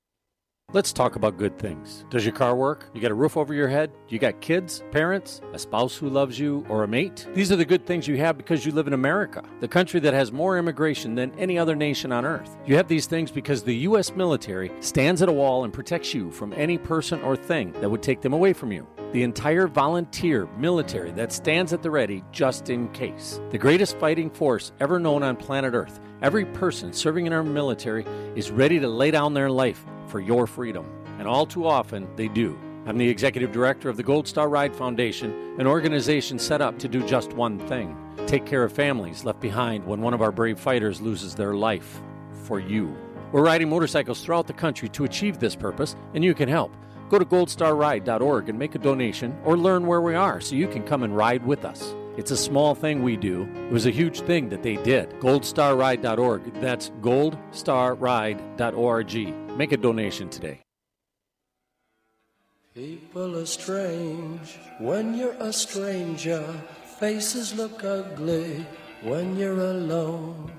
Speaker 10: Let's talk about good things. Does your car work? You got a roof over your head? You got kids, parents, a spouse who loves you, or a mate? These are the good things you have because you live in America, the country that has more immigration than any other nation on earth. You have these things because the U.S. military stands at a wall and protects you from any person or thing that would take them away from you. The entire volunteer military that stands at the ready just in case. The greatest fighting force ever known on planet Earth. Every person serving in our military is ready to lay down their life for your freedom. And all too often, they do. I'm the executive director of the Gold Star Ride Foundation, an organization set up to do just one thing take care of families left behind when one of our brave fighters loses their life for you. We're riding motorcycles throughout the country to achieve this purpose, and you can help. Go to goldstarride.org and make a donation or learn where we are so you can come and ride with us. It's a small thing we do. It was a huge thing that they did. Goldstarride.org. That's goldstarride.org. Make a donation today.
Speaker 11: People are strange when you're a stranger. Faces look ugly when you're alone.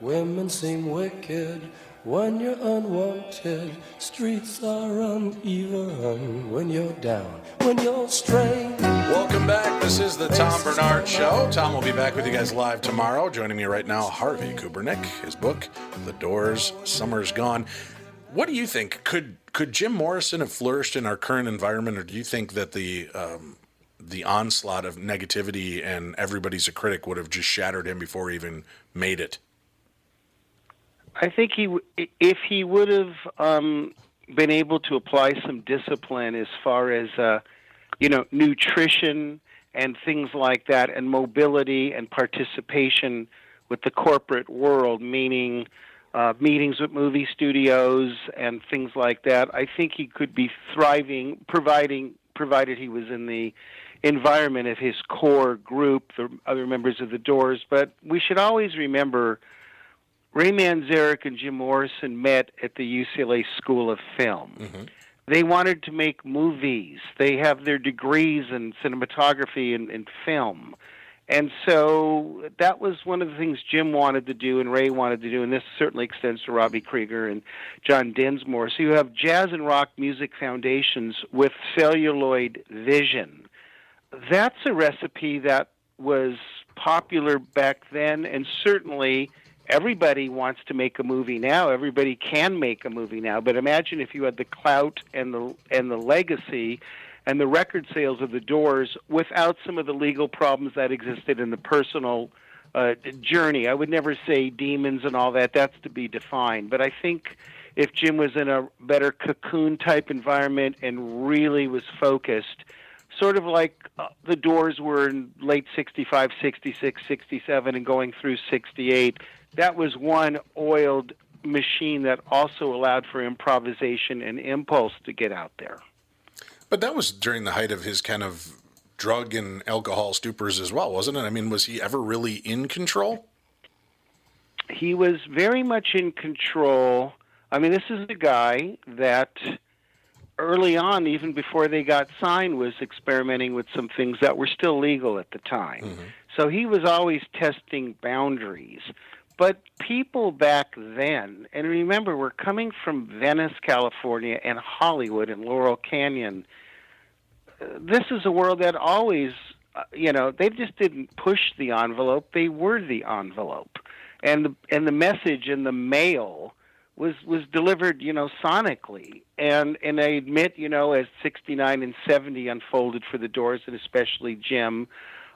Speaker 11: Women seem wicked when you're unwanted. Streets are uneven when you're down. When you're strange.
Speaker 1: Welcome back. This is the Tom Barnard Show. Tom will be back with you guys live tomorrow. Joining me right now, Harvey Kubernik. His book, The Doors, Summer's Gone. What do you think? Could could Jim Morrison have flourished in our current environment, or do you think that the um, the onslaught of negativity and everybody's a critic would have just shattered him before he even made it?
Speaker 9: I think he, if he would have um, been able to apply some discipline as far as, uh, you know, nutrition and things like that, and mobility and participation with the corporate world, meaning uh, meetings with movie studios and things like that, I think he could be thriving, providing provided he was in the environment of his core group, the other members of the Doors. But we should always remember Ray Manzarek and Jim Morrison met at the UCLA School of Film. Mm-hmm. They wanted to make movies. They have their degrees in cinematography and, and film. And so that was one of the things Jim wanted to do and Ray wanted to do, and this certainly extends to Robbie Krieger and John Densmore. So you have jazz and rock music foundations with celluloid vision. That's a recipe that was popular back then, and certainly everybody wants to make a movie now. Everybody can make a movie now. But imagine if you had the clout and the and the legacy and the record sales of the Doors without some of the legal problems that existed in the personal uh, journey. I would never say demons and all that. That's to be defined. But I think if Jim was in a better cocoon type environment and really was focused, sort of like uh, the Doors were in late 65, 66, 67, and going through 68, that was one oiled machine that also allowed for improvisation and impulse to get out there.
Speaker 1: But that was during the height of his kind of drug and alcohol stupors as well, wasn't it? I mean, was he ever really in control?
Speaker 9: he was very much in control. I mean, this is a guy that early on, even before they got signed, was experimenting with some things that were still legal at the time. Mm-hmm. So he was always testing boundaries. But people back then, and remember, we're coming from Venice, California, and Hollywood and Laurel Canyon. Uh, This is a world that always, uh, you know, they just didn't push the envelope; they were the envelope, and the and the message in the mail was was delivered, you know, sonically. And and I admit, you know, as 69 and 70 unfolded for the Doors and especially Jim,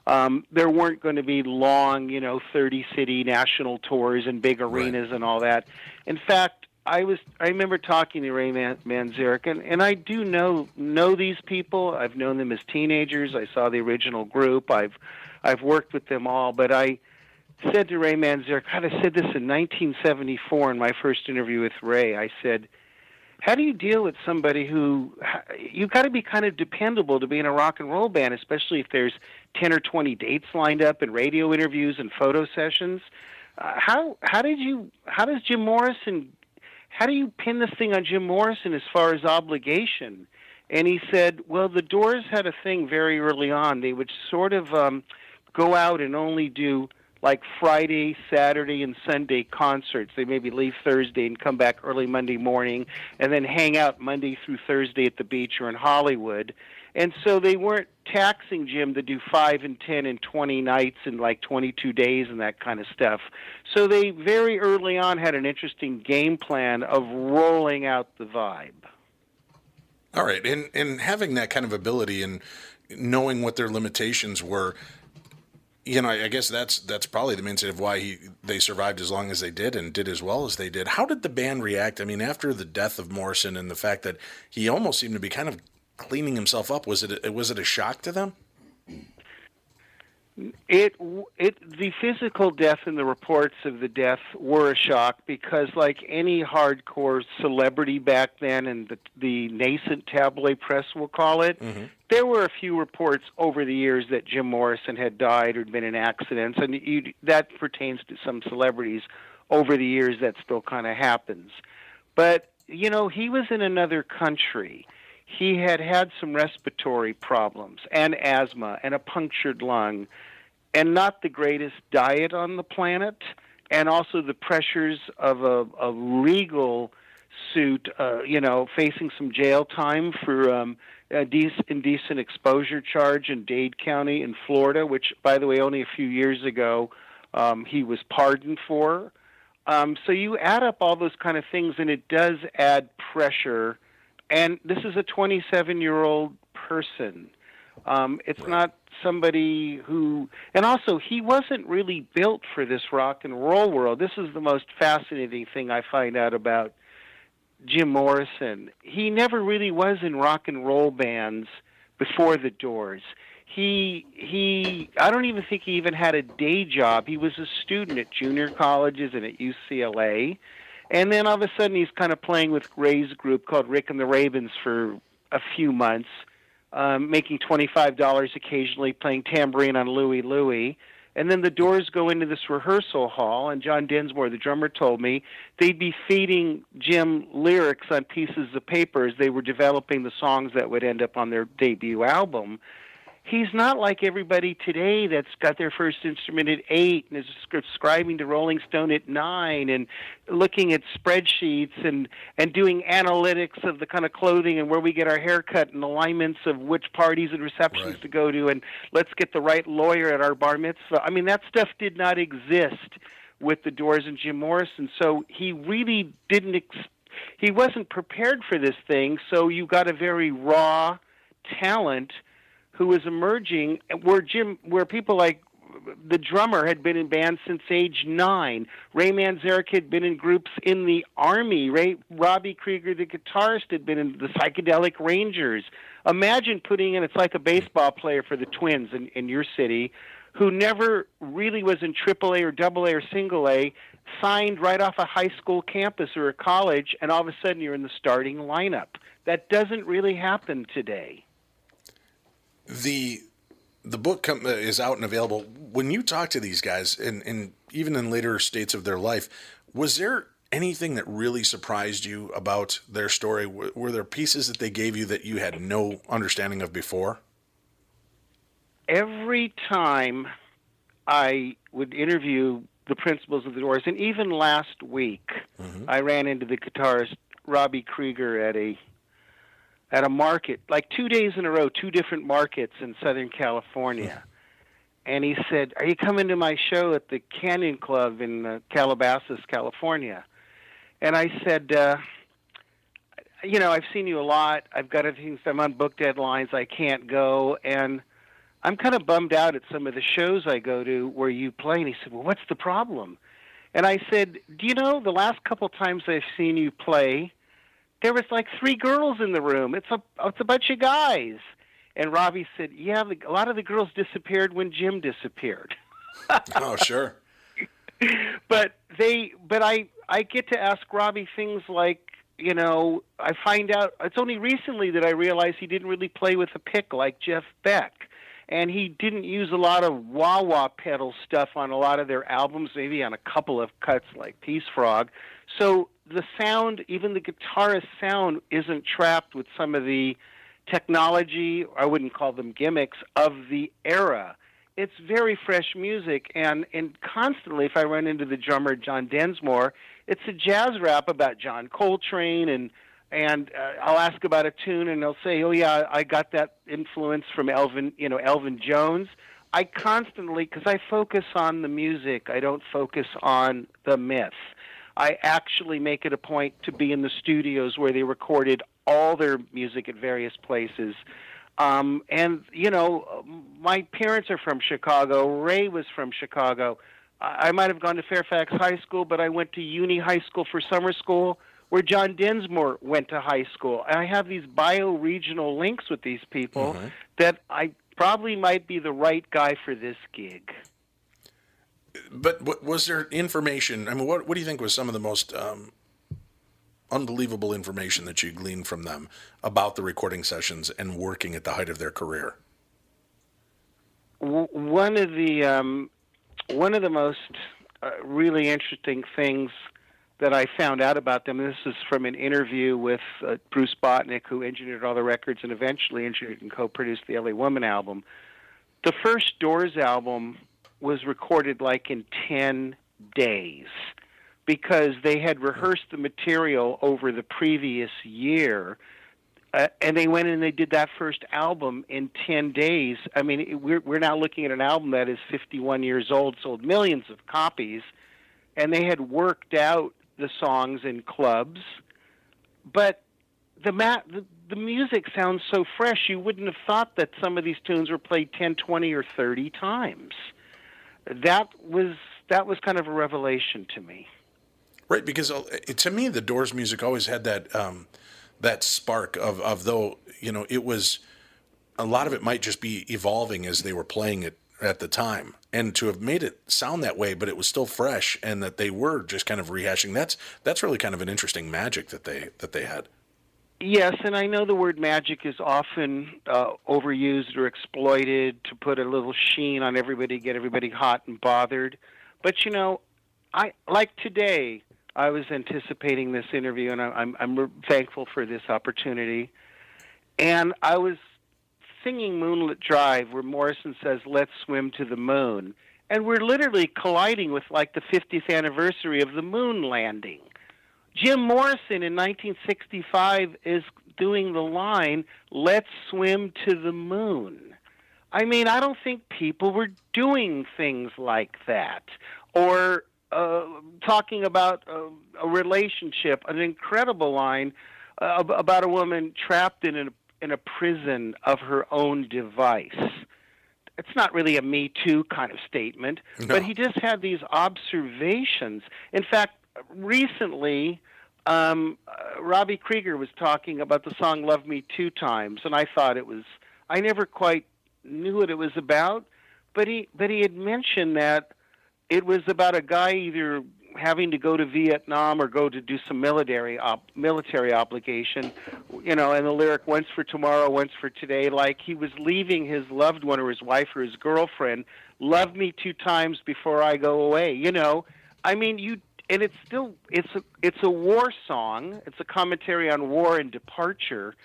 Speaker 9: um, there weren't going to be long, you know, 30 city national tours and big arenas and all that. In fact, I was I remember talking to Ray Man- Manzarek, and, and I do know know these people. I've known them as teenagers. I saw the original group. I've I've worked with them all, but I said to Ray Manzarek, God, I said this in 1974 in my first interview with Ray. I said, how do you deal with somebody who you've got to be kind of dependable to be in a rock and roll band, especially if there's 10 or 20 dates lined up and radio interviews and photo sessions. Uh, how how did you how does Jim Morrison how do you pin this thing on Jim Morrison as far as obligation? And he said, well, the Doors had a thing very early on. They would sort of um, go out and only do like Friday, Saturday, and Sunday concerts. They maybe leave Thursday and come back early Monday morning, and then hang out Monday through Thursday at the beach or in Hollywood. And so they weren't taxing Jim to do five and ten and twenty nights in like twenty-two days and that kind of stuff. So they very early on had an interesting game plan of rolling out the vibe.
Speaker 1: All right, and and having that kind of ability and knowing what their limitations were, you know, I guess that's that's probably the main state of why he they survived as long as they did and did as well as they did. How did the band react? I mean, after the death of Morrison and the fact that he almost seemed to be kind of cleaning himself up, was it was it a shock to them?
Speaker 9: It it the physical death and the reports of the death were a shock because, like any hardcore celebrity back then, and the the nascent tabloid press, we'll call it, mm-hmm. there were a few reports over the years that Jim Morrison had died or had been in accidents, and you, that pertains to some celebrities. Over the years, that still kind of happens, but you know, he was in another country. He had had some respiratory problems and asthma and a punctured lung and not the greatest diet on the planet, and also the pressures of a, a legal suit, uh, you know, facing some jail time for um, a dec- indecent exposure charge in Dade County in Florida, which, by the way, only a few years ago um, he was pardoned for. Um, so you add up all those kind of things, and it does add pressure. And this is a 27 year old person. Um, it's not somebody who, and also he wasn't really built for this rock and roll world. This is the most fascinating thing I find out about Jim Morrison. He never really was in rock and roll bands before the Doors. He he I don't even think he even had a day job. He was a student at junior colleges and at UCLA. And then all of a sudden he's kind of playing with Ray's group called Rick and the Ravens for a few months um, making $25 occasionally, playing tambourine on Louie Louie. And then the doors go into this rehearsal hall, and John Densmore, the drummer, told me they'd be feeding Jim lyrics on pieces of paper as they were developing the songs that would end up on their debut album. He's not like everybody today that's got their first instrument at eight and is subscribing to Rolling Stone at nine and looking at spreadsheets and and doing analytics of the kind of clothing and where we get our haircut and alignments of which parties and receptions to go to and let's get the right lawyer at our bar mitzvah. I mean that stuff did not exist with the Doors and Jim Morrison, so he really didn't. Ex- he wasn't prepared for this thing. So you got a very raw talent who was emerging where Jim where people like the drummer had been in bands since age nine. Ray Manzarek had been in groups in the army. Ray Robbie Krieger, the guitarist, had been in the Psychedelic Rangers. Imagine putting in it's like a baseball player for the Twins in, in your city, who never really was in AAA or AA or single A, signed right off a high school campus or a college, and all of a sudden you're in the starting lineup. That doesn't really happen today.
Speaker 1: The the book com- uh, is out and available. When you talk to these guys, and, and even in later states of their life, was there anything that really surprised you about their story? Were, were there pieces that they gave you that you had no understanding of before?
Speaker 9: every time I would interview the principals of the Doors, and even last week, I ran into the guitarist Robbie Krieger at a at a market, like two days in a row, two different markets in Southern California. And he said, "Are you coming to my show at the Canyon Club in uh, Calabasas, California?" and I said, uh, you know, I've seen you a lot. I've got things. I'm on book deadlines. I can't go, and I'm kind of bummed out at some of the shows I go to where you play. And he said, well, what's the problem? And I said, do you know the last couple times I've seen you play, there was like three girls in the room. It's a it's a bunch of guys. And Robbie said, yeah, the, a lot of the girls disappeared when Jim disappeared. *laughs*
Speaker 1: oh, sure. *laughs*
Speaker 9: but they but I I get to ask Robbie things like you know I find out it's only recently that I realize he didn't really play with a pick like Jeff Beck and he didn't use a lot of wah wah pedal stuff on a lot of their albums maybe on a couple of cuts like Peace Frog so the sound even the guitarist sound isn't trapped with some of the technology I wouldn't call them gimmicks of the era. It's very fresh music and and constantly if i run into the drummer john densmore it's a jazz rap about john coltrane and and uh, i'll ask about a tune and they'll say oh yeah i got that influence from elvin you know elvin jones. I constantly because i focus on the music i don't focus on the myth i actually make it a point to be in the studios where they recorded all their music at various places um, and you know, my parents are from Chicago. Ray was from Chicago. I might have gone to Fairfax High School, but I went to Uni High School for summer school, where John Densmore went to high school. And I have these bio-regional links with these people that I probably might be the right guy for this gig.
Speaker 1: But what, was there information? I mean, what what do you think was some of the most um, unbelievable information that you gleaned from them about the recording sessions and working at the height of their career?
Speaker 9: One of the um, one of the most uh, really interesting things that I found out about them. This is from an interview with uh, Bruce Botnick, who engineered all the records and eventually engineered and co-produced the LA Woman album. The first Doors album was recorded like in ten days because they had rehearsed the material over the previous year. Uh, and they went and they did that first album in 10 days. I mean, we're, we're now looking at an album that is 51 years old, sold millions of copies, and they had worked out the songs in clubs. But the, ma- the, the music sounds so fresh, you wouldn't have thought that some of these tunes were played 10, 20, or 30 times. That was, that was kind of a revelation to me.
Speaker 1: Right, because uh, to me, the Doors music always had that um, that spark of of though you know it was a lot of it might just be evolving as they were playing it at the time, and to have made it sound that way, but it was still fresh, and that they were just kind of rehashing. That's that's really kind of an interesting magic that they that they had.
Speaker 9: Yes, and I know the word magic is often uh, overused or exploited to put a little sheen on everybody, get everybody hot and bothered. But you know, I like today. I was anticipating this interview, and I, I'm I'm thankful for this opportunity. And I was singing "Moonlight Drive," where Morrison says, "Let's swim to the moon," and we're literally colliding with like the 50th anniversary of the moon landing. Jim Morrison in 1965 is doing the line, let's swim to the moon. I mean, I don't think people were doing things like that. Or uh, talking about uh, a relationship, an incredible line uh, about a woman trapped in a, in a prison of her own device it's not really a Me Too kind of statement, but he just had these observations. In fact, recently, um, uh, Robbie Krieger was talking about the song "Love Me Two Times," and I thought it was. I never quite knew what it was about, but he but he had mentioned that it was about a guy either having to go to Vietnam or go to do some military op- military obligation, you know, and the lyric "once for tomorrow, once for today," like he was leaving his loved one or his wife or his girlfriend. Love me two times before I go away. You know, I mean, you and it's still it's a it's a war song. It's a commentary on war and departure.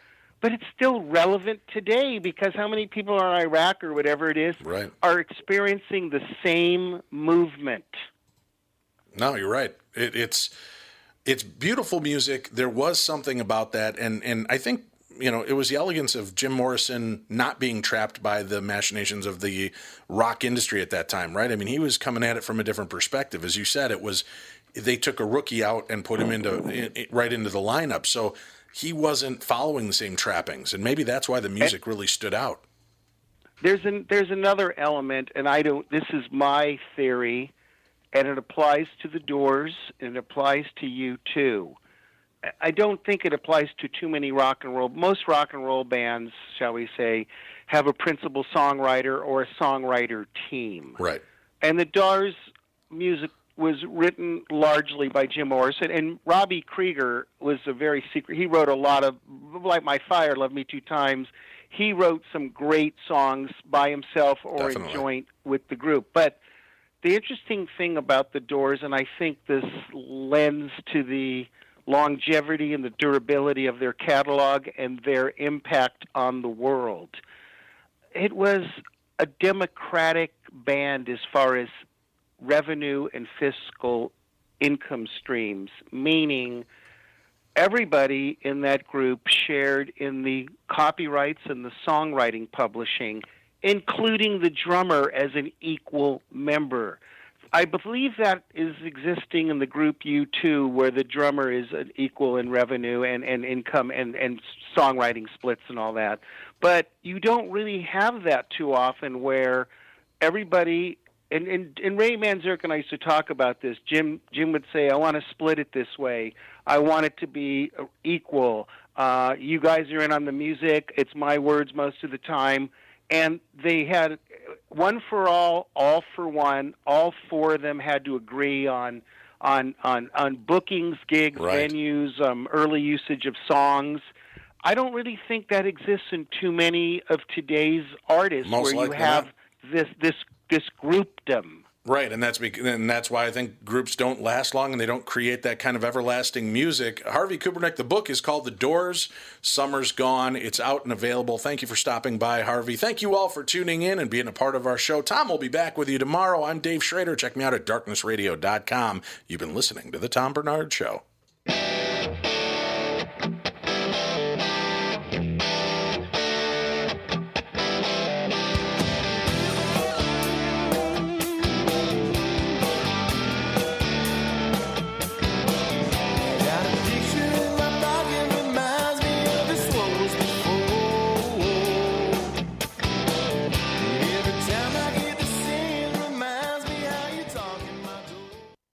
Speaker 9: But it's still relevant today because how many people are in Iraq or whatever it is
Speaker 1: Right.
Speaker 9: are experiencing the same movement.
Speaker 1: No, you're right. It, it's it's beautiful music. There was something about that, and and I think you know it was the elegance of Jim Morrison not being trapped by the machinations of the rock industry at that time, right? I mean, he was coming at it from a different perspective. As you said, it was they took a rookie out and put him into in, right into the lineup. So he wasn't following the same trappings, and maybe that's why the music really stood out.
Speaker 9: there's an there's another element, and I don't. This is my theory, and it applies to the Doors, and it applies to you too. I- I don't think it applies to too many rock and roll. Most rock and roll bands, shall we say, have a principal songwriter or a songwriter team.
Speaker 1: Right.
Speaker 9: And the Doors music was written largely by Jim Morrison, and Robbie Krieger was a very secret. He wrote a lot of, like My Fire, Love Me Two Times. He wrote some great songs by himself or
Speaker 1: Definitely.
Speaker 9: in joint with the group. But the interesting thing about the Doors, and I think this lends to the longevity and the durability of their catalog and their impact on the world. It was a democratic band as far as revenue and fiscal income streams, meaning everybody in that group shared in the copyrights and the songwriting publishing, including the drummer as an equal member. I believe that is existing in the group U2, where the drummer is an equal in revenue and, and income and, and songwriting splits and all that. But you don't really have that too often where everybody and, and, and Ray Manzarek and I used to talk about this. Jim Jim would say, "I want to split it this way. I want it to be uh, equal. Uh, you guys are in on the music. It's my words most of the time." And they had one for all, all for one. All four of them had to agree on on on on bookings, gigs,
Speaker 1: Right.
Speaker 9: venues, um, early usage of songs. I don't really think that exists in too many of today's artists,
Speaker 1: Most
Speaker 9: where you have
Speaker 1: not.
Speaker 9: this this this groupdom.
Speaker 1: Right, and that's bec- and that's why I think groups don't last long and they don't create that kind of everlasting music. Harvey Kubernik, the book is called The Doors. Summer's gone. It's out and available. Thank you for stopping by, Harvey. Thank you all for tuning in and being a part of our show. Tom will be back with you tomorrow. I'm Dave Schrader. Check me out at darknessradio.com. You've been listening to the Tom Barnard Show.